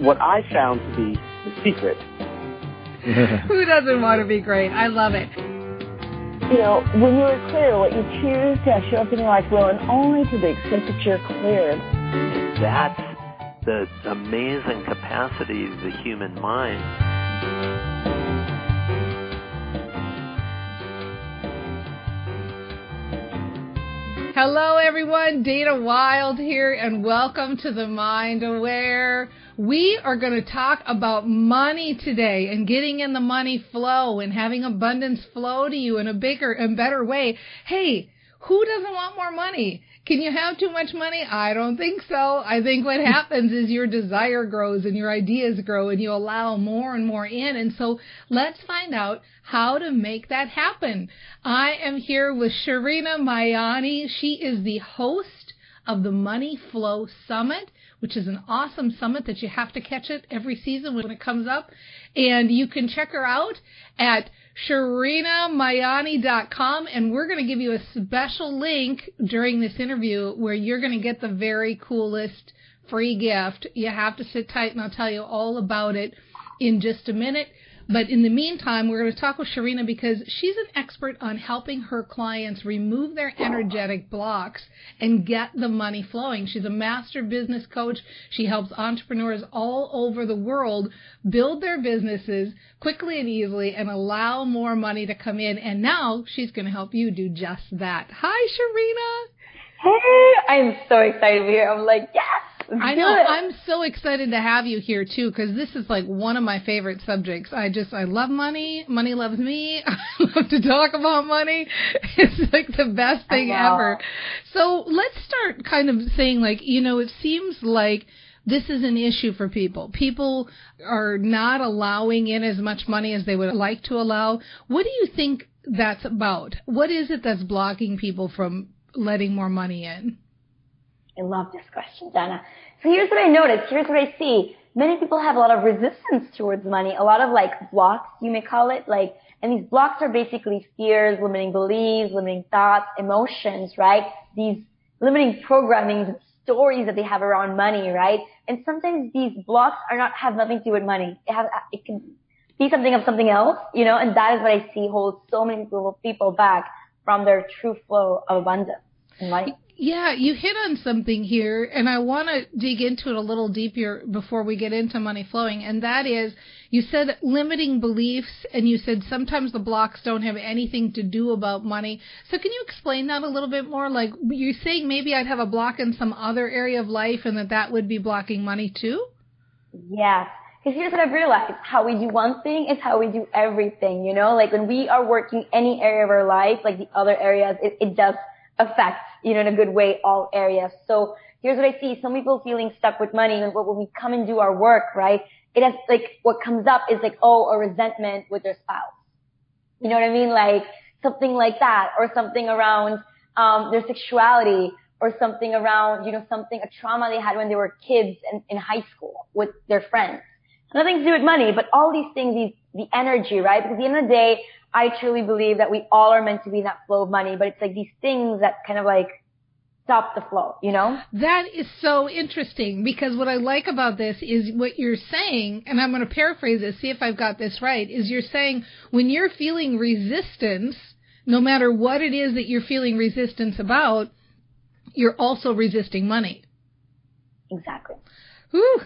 What I found to be the secret. Who doesn't want to be great? I love it. You know, when you're clear, what you choose to show up in your life will, and only to the extent that you're clear. That's the amazing capacity of the human mind. Hello, everyone. Dana Wilde here, and welcome to the Mind Aware. We are going to talk about money today and getting in the money flow and having abundance flow to you in a bigger and better way. Hey, who doesn't want more money? Can you have too much money? I don't think so. I think what happens is your desire grows and your ideas grow and you allow more and more in. And so let's find out how to make that happen. I am here with Sherina Mayani. She is the host of the Money Flow Summit, which is an awesome summit that you have to catch it every season when it comes up. And you can check her out at SherinaMayani.com, and we're going to give you a special link during this interview where you're going to get the very coolest free gift. You have to sit tight, and I'll tell you all about it in just a minute. But in the meantime, we're going to talk with Sherina because she's an expert on helping her clients remove their energetic blocks and get the money flowing. She's a master business coach. She helps entrepreneurs all over the world build their businesses quickly and easily and allow more money to come in. And now she's going to help you do just that. Hi, Sherina. Hey, I'm so excited to be here. I'm like, yes. I know. I'm so excited to have you here too, because this is like one of my favorite subjects. I just, I love money. Money loves me. I love to talk about money. It's like the best thing ever. So let's start kind of saying like, you know, it seems like this is an issue for people. People are not allowing in as much money as they would like to allow. What do you think that's about? What is it that's blocking people from letting more money in? I love this question, Dana. So here's what I noticed. Here's what I see. Many people have a lot of resistance towards money, a lot of like blocks, you may call it, like, and these blocks are basically fears, limiting beliefs, limiting thoughts, emotions, right? These limiting programming, stories that they have around money, right? And sometimes these blocks are not, have nothing to do with money. It has, it can be something of something else, you know, and that is what I see holds so many people, people back from their true flow of abundance and money. Yeah, you hit on something here, and I want to dig into it a little deeper before we get into money flowing, and that is you said limiting beliefs, and you said sometimes the blocks don't have anything to do about money. So can you explain that a little bit more? Like you're saying maybe I'd have a block in some other area of life, and that that would be blocking money too? Yes. Because here's what I've realized. How we do one thing is how we do everything, you know? Like when we are working any area of our life, like the other areas, it, it does affect, you know, in a good way, all areas. So here's what I see. Some people feeling stuck with money and when we come and do our work, right? It has like, what comes up is like, oh, a resentment with their spouse. You know what I mean? Like something like that or something around, um, their sexuality or something around, you know, something, a trauma they had when they were kids in, in high school with their friends. Nothing to do with money, but all these things, these, the energy, right? Because at the end of the day, I truly believe that we all are meant to be in that flow of money, but it's like these things that kind of like stop the flow, you know? That is so interesting because what I like about this is what you're saying, and I'm going to paraphrase this, see if I've got this right, is you're saying when you're feeling resistance, no matter what it is that you're feeling resistance about, you're also resisting money. Exactly. Whew.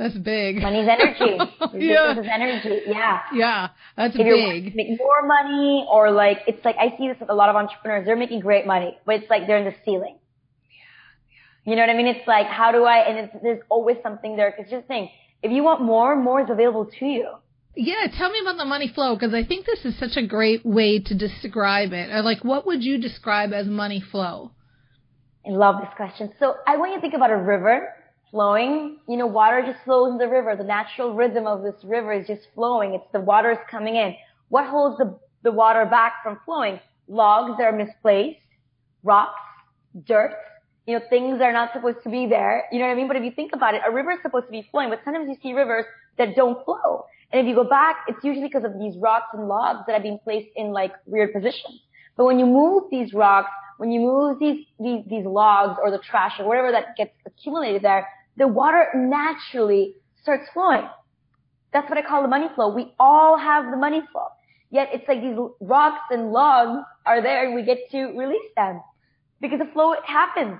That's big. Money's energy. yeah. is energy. Yeah. Yeah. That's if big. Make more money or like, it's like, I see this with a lot of entrepreneurs. They're making great money, but it's like they're in the ceiling. Yeah. You know what I mean? It's like, how do I, and it's, there's always something there. Cause just think, if you want more, more is available to you. Yeah, tell me about the money flow because I think this is such a great way to describe it. Or Like, what would you describe as money flow? I love this question. So I want you to think about a river flowing. You know, water just flows in the river. The natural rhythm of this river is just flowing. It's the water is coming in. What holds the, the water back from flowing? Logs that are misplaced, rocks, dirt, you know, things are not supposed to be there. You know what I mean? But if you think about it, a river is supposed to be flowing, but sometimes you see rivers that don't flow. And if you go back, it's usually because of these rocks and logs that have been placed in like weird positions. But when you move these rocks, when you move these, these, these logs or the trash or whatever that gets accumulated there, the water naturally starts flowing. That's what I call the money flow. We all have the money flow. Yet it's like these rocks and logs are there and we get to release them because the flow happens.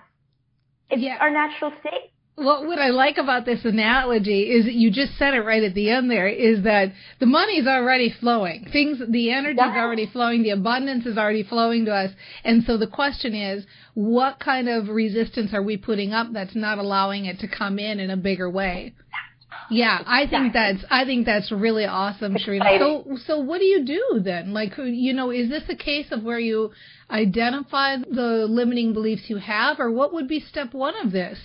It's Yeah. our natural state. Well, what I like about this analogy is that you just said it right at the end there is that the money's already flowing. Things, the energy's Yeah. already flowing, the abundance is already flowing to us. And so the question is, what kind of resistance are we putting up that's not allowing it to come in in a bigger way? Yeah, I think that's I think that's really awesome, Sherina. So so what do you do then? Like you know, is this a case of where you identify the limiting beliefs you have or what would be step 1 of this?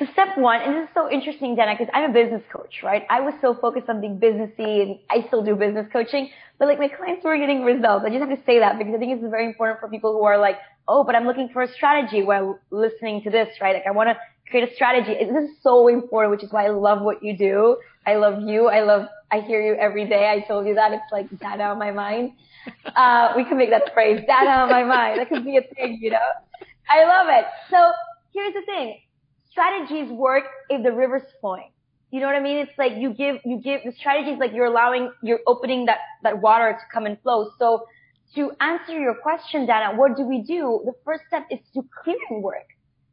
So step one, and this is so interesting, Dana, because I'm a business coach, right? I was so focused on being businessy and I still do business coaching, but like my clients were getting results. I just have to say that because I think it's very important for people who are like, oh, but I'm looking for a strategy while listening to this, right? Like I want to create a strategy. This is so important, which is why I love what you do. I love you. I love, I hear you every day. I told you that. It's like data on my mind. Uh, we can make that phrase, data on my mind. That could be a thing, you know? I love it. So here's the thing strategies work if the river's flowing. You know what I mean? It's like you give, you give, the strategies like you're allowing, you're opening that, that water to come and flow. So to answer your question, Dana, what do we do? The first step is to clearing work.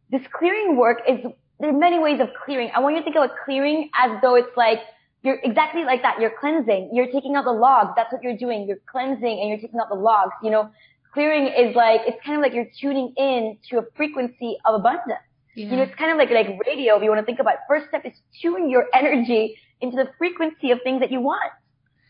This clearing work is, there are many ways of clearing. I want you to think of clearing as though it's like, you're exactly like that. You're cleansing. You're taking out the logs. That's what you're doing. You're cleansing and you're taking out the logs. You know, clearing is like, it's kind of like you're tuning in to a frequency of abundance. You know, it's kind of like, like radio if you want to think about it. First step is tune your energy into the frequency of things that you want.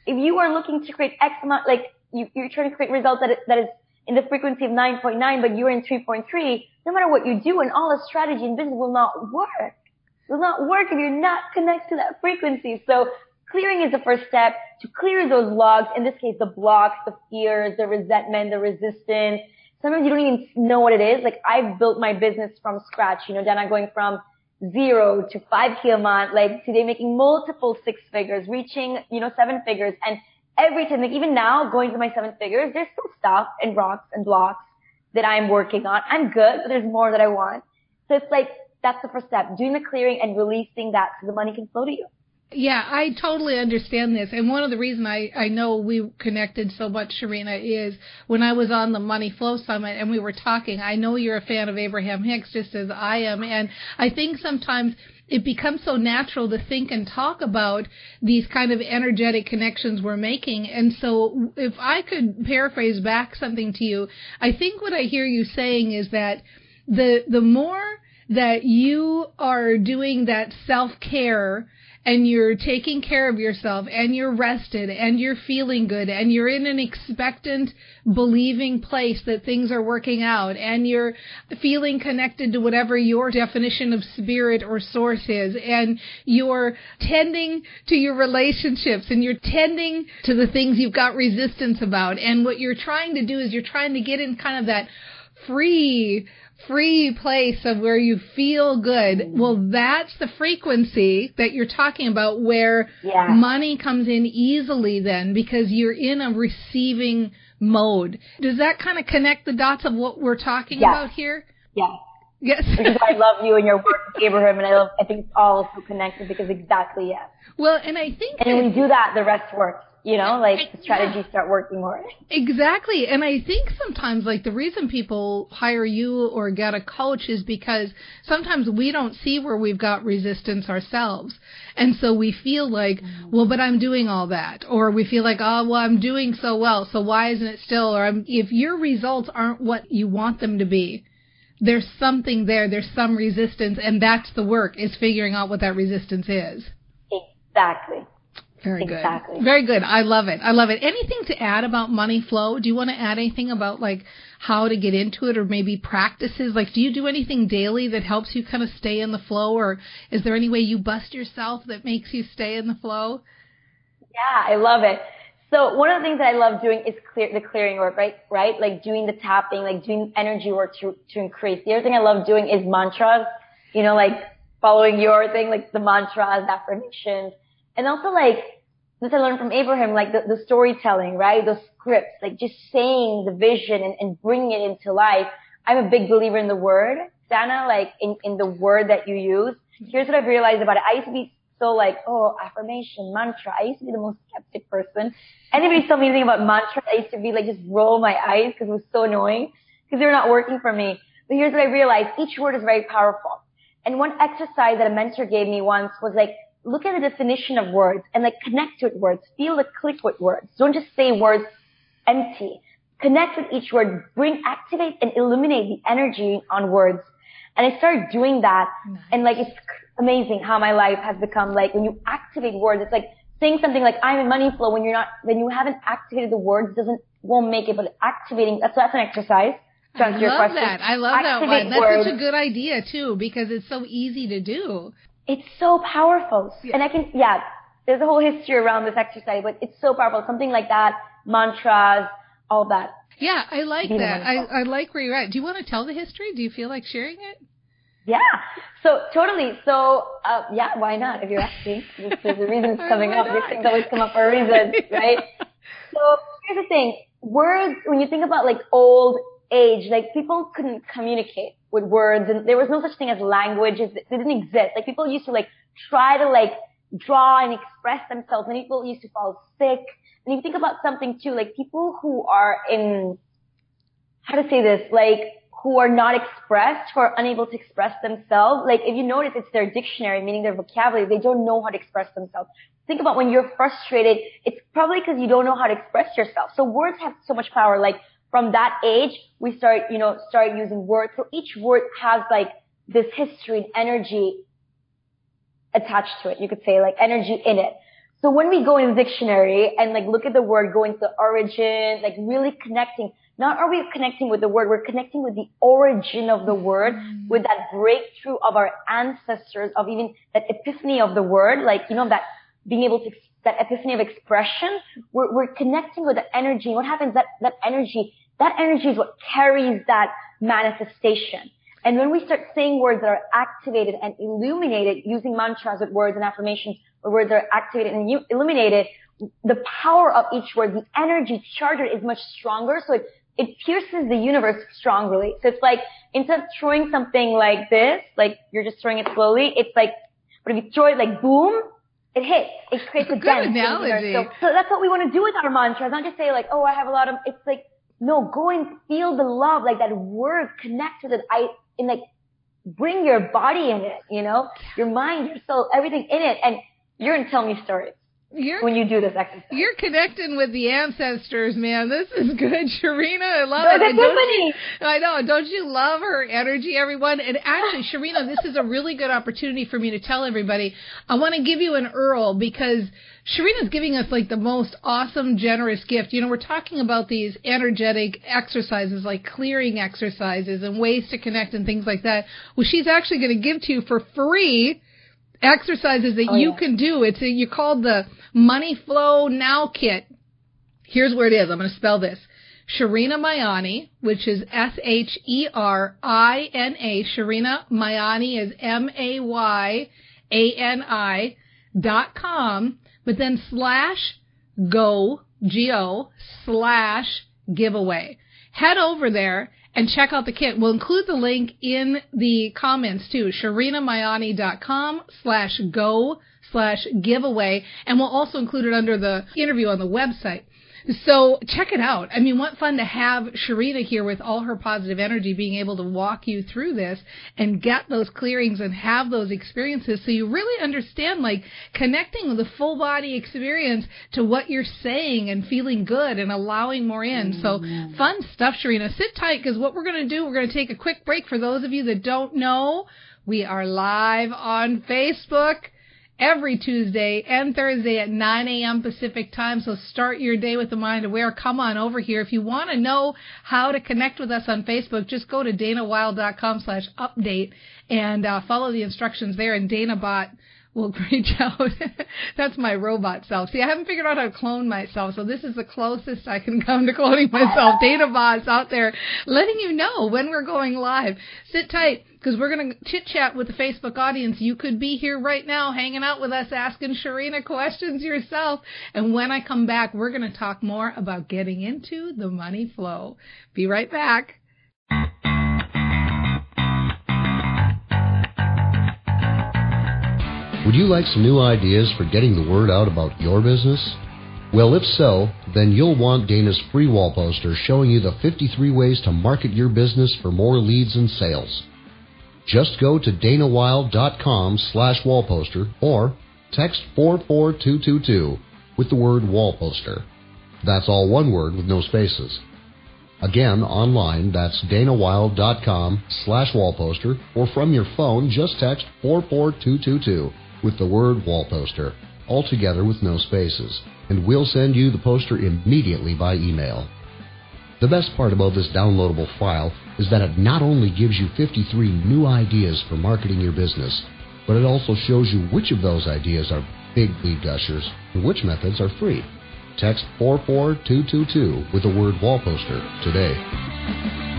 If you are looking to create X amount, like you, you're trying to create results that, that is in the frequency of 9.9, but you're in 3.3, no matter what you do and all the strategy in business will not work. Will not work if you're not connected to that frequency. So clearing is the first step to clear those logs. In this case, the blocks, the fears, the resentment, the resistance, sometimes you don't even know what it is. Like I've built my business from scratch, you know, I'm going from zero to five K a month, like today making multiple six figures, reaching, you know, seven figures. And every time, like even now going to my seven figures, there's still stuff and rocks and blocks that I'm working on. I'm good, but there's more that I want. So it's like, that's the first step, doing the clearing and releasing that so the money can flow to you. Yeah, I totally understand this. And one of the reasons I, I know we connected so much, Sherina, is when I was on the Money Flow Summit and we were talking, I know you're a fan of Abraham Hicks just as I am. And I think sometimes it becomes so natural to think and talk about these kind of energetic connections we're making. And so if I could paraphrase back something to you, I think what I hear you saying is that the, the more that you are doing that self-care and you're taking care of yourself and you're rested and you're feeling good and you're in an expectant, believing place that things are working out and you're feeling connected to whatever your definition of spirit or source is and you're tending to your relationships and you're tending to the things you've got resistance about. And what you're trying to do is you're trying to get in kind of that free free place of where you feel good. Mm-hmm. Well, that's the frequency that you're talking about where Yeah. money comes in easily then because you're in a receiving mode. Does that kind of connect the dots of what we're talking Yes. about here? Yeah. Yes. because I love you and your work Abraham and I love, I think it's all so connected because exactly, yes. well, and I think And when that- we do that, the rest works. You know, like strategies start working more. Exactly. And I think sometimes like the reason people hire you or get a coach is because sometimes we don't see where we've got resistance ourselves. And so we feel like, mm-hmm. well, but I'm doing all that. Or we feel like, oh, well, I'm doing so well. So why isn't it still? Or I'm, if your results aren't what you want them to be, there's something there. There's some resistance. And that's the work is figuring out what that resistance is. Exactly. Very exactly. good. Very good. I love it. I love it. Anything to add about money flow? Do you want to add anything about like how to get into it or maybe practices? Like do you do anything daily that helps you kind of stay in the flow or is there any way you bust yourself that makes you stay in the flow? Yeah, I love it. So one of the things that I love doing is clear the clearing work, right? Right? Like doing the tapping, like doing energy work to to increase. The other thing I love doing is mantras. You know, like following your thing, like the mantras, affirmations, and also like this I learned from Abraham, like the, the storytelling, right? The scripts, like just saying the vision and, and bringing it into life. I'm a big believer in the word, Dana, like in, in the word that you use. Here's what I've realized about it. I used to be so like, oh, affirmation, mantra. I used to be the most skeptic person. Anybody tell me anything about mantra, I used to be like, just roll my eyes because it was so annoying because they were not working for me. But here's what I realized. Each word is very powerful. And one exercise that a mentor gave me once was like, look at the definition of words and like connect with words. Feel the click with words. Don't just say words empty. Connect with each word. Bring, activate and illuminate the energy on words. And I started doing that nice. and like it's amazing how my life has become like when you activate words, it's like saying something like I'm in money flow when you're not, when you haven't activated the words doesn't, won't make it, but activating, that's, that's an exercise. To answer your question. I love that. I love Activate that one. That's words. such a good idea too because it's so easy to do. It's so powerful. Yeah. And I can, yeah, there's a whole history around this exercise, but it's so powerful. Something like that, mantras, all that. Yeah, I like that. I, I like where you're at. Do you want to tell the history? Do you feel like sharing it? Yeah. So totally. So uh, yeah, why not? If you're asking, there's a reason it's coming up. These things always come up for a reason, right? so here's the thing: words. When you think about like old age, like people couldn't communicate with words, and there was no such thing as languages. They didn't exist. Like people used to like try to like draw and express themselves, and people used to fall sick. And you think about something too, like people who are in how to say this, like who are not expressed, who are unable to express themselves. Like if you notice, it's their dictionary, meaning their vocabulary. They don't know how to express themselves. Think about when you're frustrated. It's probably because you don't know how to express yourself. So words have so much power. Like from that age, we start, you know, start using words. So each word has like this history and energy attached to it. You could say like energy in it. So when we go in the dictionary and like look at the word, go into the origin, like really connecting, not are we connecting with the word, we're connecting with the origin of the word, mm. with that breakthrough of our ancestors, of even that epiphany of the word, like, you know, that being able to, that epiphany of expression, we're, we're connecting with the energy. What happens that, that energy, that energy is what carries that manifestation. And when we start saying words that are activated and illuminated using mantras with words and affirmations where words are activated and illuminated, the power of each word, the energy charger is much stronger. So it it pierces the universe strongly. So it's like instead of throwing something like this, like you're just throwing it slowly, it's like, but if you throw it like boom, it hits. It creates a Good dent. analogy. So, so that's what we want to do with our mantras. Not just say like, oh, I have a lot of. It's like, no, go and feel the love, like that word, connect with it. I and like bring your body in it. You know, your mind, your soul, everything in it, and you're gonna tell me stories. You're, when you do this exercise. You're connecting with the ancestors, man. This is good, Sherina. I love it. And you, I know. Don't you love her energy, everyone? And actually, Sherina, this is a really good opportunity for me to tell everybody. I want to give you an URL because Sherina's giving us like the most awesome, generous gift. You know, we're talking about these energetic exercises like clearing exercises and ways to connect and things like that. Well, she's actually going to give to you for free exercises that oh, you yeah. can do. It's a, you called the Money Flow Now Kit. Here's where it is. I'm going to spell this. Sherina Mayani, which is S-H-E-R-I-N-A. Sherina Mayani is M-A-Y-A-N-I dot com, but then slash go, G-O, slash giveaway. Head over there and check out the kit. We'll include the link in the comments too, sherinamayani.com slash go slash giveaway, and we'll also include it under the interview on the website. So check it out. I mean, what fun to have Sherina here with all her positive energy being able to walk you through this and get those clearings and have those experiences so you really understand like connecting with the full body experience to what you're saying and feeling good and allowing more in. Mm-hmm. So fun stuff, Sherina. Sit tight because what we're going to do, we're going to take a quick break for those of you that don't know. We are live on Facebook every Tuesday and Thursday at 9 a.m. Pacific time. So start your day with the mind aware. Come on over here. If you want to know how to connect with us on Facebook, just go to danawilde.com slash update and uh, follow the instructions there. And DanaBot will reach out. That's my robot self. See, I haven't figured out how to clone myself, so this is the closest I can come to cloning myself. DanaBot's out there letting you know when we're going live. Sit tight because we're going to chit chat with the Facebook audience. You could be here right now hanging out with us asking Sherina questions yourself. And when I come back, we're going to talk more about getting into the money flow. Be right back. Would you like some new ideas for getting the word out about your business? Well, if so, then you'll want Dana's free wall poster showing you the 53 ways to market your business for more leads and sales. Just go to danawilde.com slash wallposter or text 44222 with the word wallposter. That's all one word with no spaces. Again, online, that's danawilde.com slash wallposter or from your phone, just text 44222 with the word wallposter, all together with no spaces, and we'll send you the poster immediately by email. The best part about this downloadable file is that it not only gives you 53 new ideas for marketing your business, but it also shows you which of those ideas are big lead gushers and which methods are free. Text 44222 with the word wall poster today.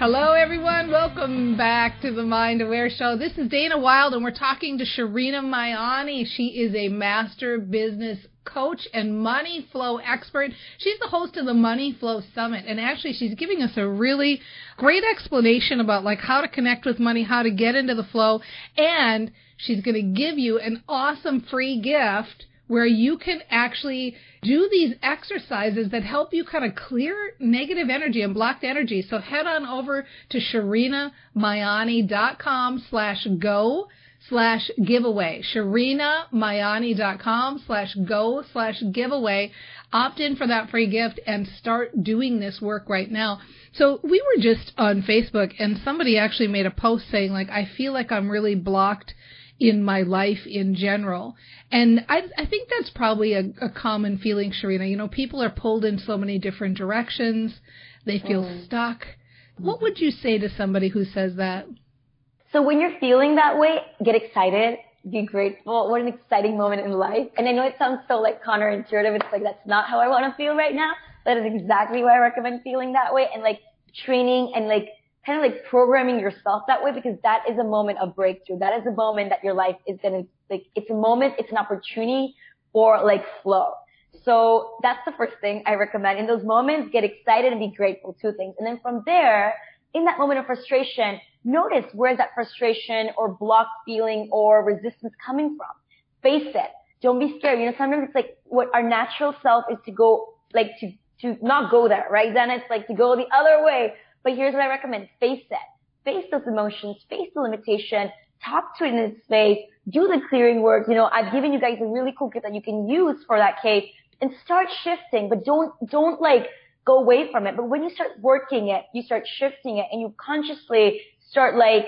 Hello, everyone. Welcome back to the Mind Aware Show. This is Dana Wilde, and we're talking to Sherina Mayani. She is a master business coach and money flow expert. She's the host of the Money Flow Summit, and actually, she's giving us a really great explanation about like how to connect with money, how to get into the flow, and she's going to give you an awesome free gift where you can actually do these exercises that help you kind of clear negative energy and blocked energy. So head on over to SherinaMayani.com slash go slash giveaway. SherinaMayani.com slash go slash giveaway. Opt in for that free gift and start doing this work right now. So we were just on Facebook and somebody actually made a post saying like, I feel like I'm really blocked in my life in general. And I, I think that's probably a, a common feeling, Sherina. You know, people are pulled in so many different directions. They feel mm. stuck. What would you say to somebody who says that? So when you're feeling that way, get excited, be grateful. What an exciting moment in life. And I know it sounds so like counterintuitive. It's like, that's not how I want to feel right now. That is exactly why I recommend feeling that way and like training and like kind of like programming yourself that way because that is a moment of breakthrough. That is a moment that your life is going to like, it's a moment, it's an opportunity for like flow. So that's the first thing I recommend. In those moments, get excited and be grateful. Two things. And then from there, in that moment of frustration, notice where is that frustration or block feeling or resistance coming from. Face it. Don't be scared. You know, sometimes it's like what our natural self is to go, like to, to not go there, right? Then it's like to go the other way but here's what I recommend. Face it. Face those emotions. Face the limitation. Talk to it in its face. Do the clearing work. You know, I've given you guys a really cool kit that you can use for that case and start shifting, but don't, don't like go away from it. But when you start working it, you start shifting it and you consciously start like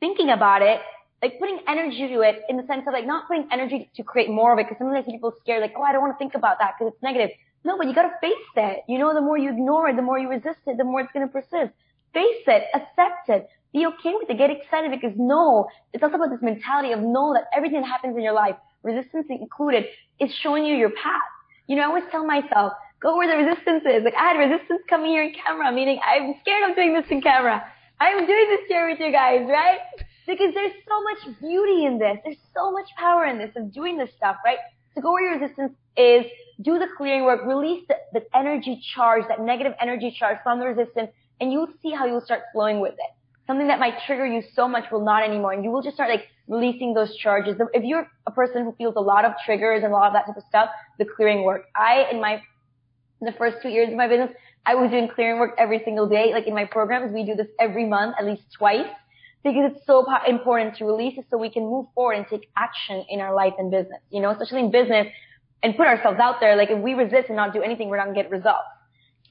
thinking about it, like putting energy to it in the sense of like not putting energy to create more of it because sometimes people scared like, oh, I don't want to think about that because it's negative. No, but you gotta face that. You know, the more you ignore it, the more you resist it, the more it's gonna persist. Face it, accept it, be okay with it, get excited because no, it's also about this mentality of know that everything that happens in your life, resistance included, is showing you your path. You know, I always tell myself, go where the resistance is. Like I had resistance coming here in camera, meaning I'm scared of doing this in camera. I'm doing this here with you guys, right? Because there's so much beauty in this. There's so much power in this of doing this stuff, right? To go where your resistance is do the clearing work, release the, the energy charge, that negative energy charge from the resistance, and you'll see how you'll start flowing with it. Something that might trigger you so much will not anymore, and you will just start like releasing those charges. If you're a person who feels a lot of triggers and a lot of that type of stuff, the clearing work. I, in my, in the first two years of my business, I was doing clearing work every single day. Like in my programs, we do this every month, at least twice, because it's so important to release it so we can move forward and take action in our life and business. You know, especially in business, and put ourselves out there. Like if we resist and not do anything, we're not gonna get results.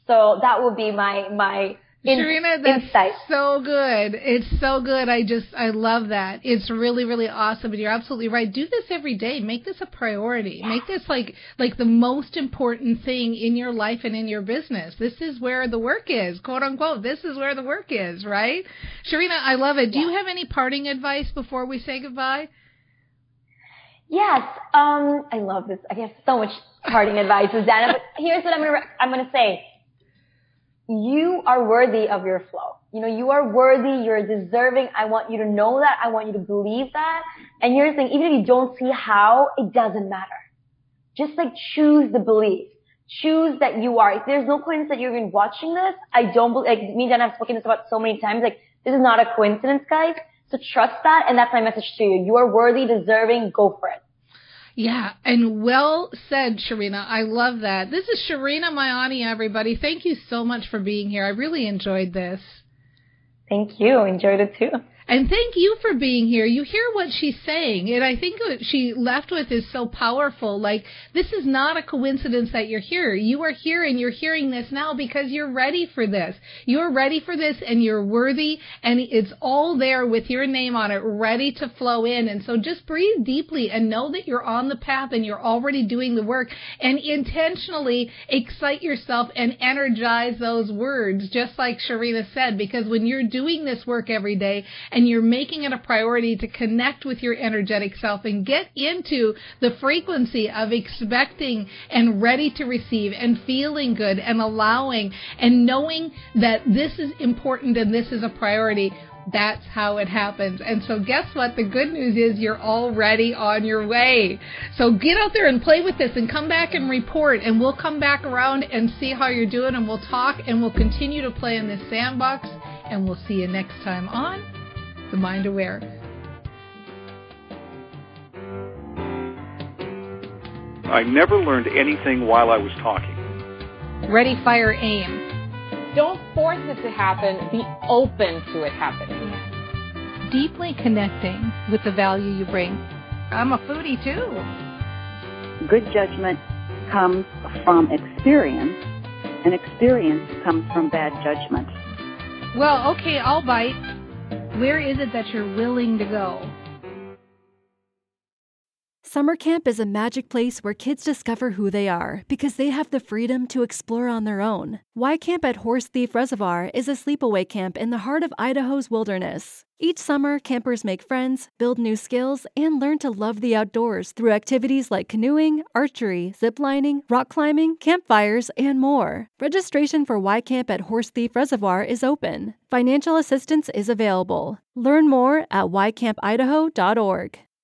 So that would be my my in, Sherina, that's insight. so good. It's so good. I just, I love that. It's really, really awesome. And you're absolutely right. Do this every day. Make this a priority. Make this like, like the most important thing in your life and in your business. This is where the work is, quote unquote. This is where the work is, right? Sherina, I love it. Do you have any parting advice before we say goodbye? Yes, um, I love this. I have so much parting advice, Susanna. But here's what I'm gonna I'm gonna say. You are worthy of your flow. You know, you are worthy. You're deserving. I want you to know that. I want you to believe that. And here's the thing: even if you don't see how, it doesn't matter. Just like choose the belief. Choose that you are. If there's no coincidence that you're even watching this, I don't believe. Like me and have spoken this about so many times. Like this is not a coincidence, guys. So trust that, and that's my message to you. You are worthy, deserving. Go for it. Yeah, and well said, Sherina. I love that. This is Sherina Mayani, everybody. Thank you so much for being here. I really enjoyed this. Thank you. Enjoyed it too. And thank you for being here. You hear what she's saying, and I think what she left with is so powerful. Like, this is not a coincidence that you're here. You are here and you're hearing this now because you're ready for this. You're ready for this and you're worthy, and it's all there with your name on it, ready to flow in. And so just breathe deeply and know that you're on the path and you're already doing the work, and intentionally excite yourself and energize those words, just like Sherina said, because when you're doing this work every day, and you're making it a priority to connect with your energetic self and get into the frequency of expecting and ready to receive and feeling good and allowing and knowing that this is important and this is a priority. That's how it happens. And so guess what? The good news is you're already on your way. So get out there and play with this and come back and report and we'll come back around and see how you're doing and we'll talk and we'll continue to play in this sandbox and we'll see you next time on the mind aware. I never learned anything while I was talking. Ready, fire, aim. Don't force it to happen. Be open to it happening. Deeply connecting with the value you bring. I'm a foodie too. Good judgment comes from experience, and experience comes from bad judgment. Well, okay, I'll bite. Where is it that you're willing to go? Summer camp is a magic place where kids discover who they are because they have the freedom to explore on their own. Y Camp at Horse Thief Reservoir is a sleepaway camp in the heart of Idaho's wilderness. Each summer, campers make friends, build new skills, and learn to love the outdoors through activities like canoeing, archery, ziplining, rock climbing, campfires, and more. Registration for Y Camp at Horse Thief Reservoir is open. Financial assistance is available. Learn more at ycampidaho.org.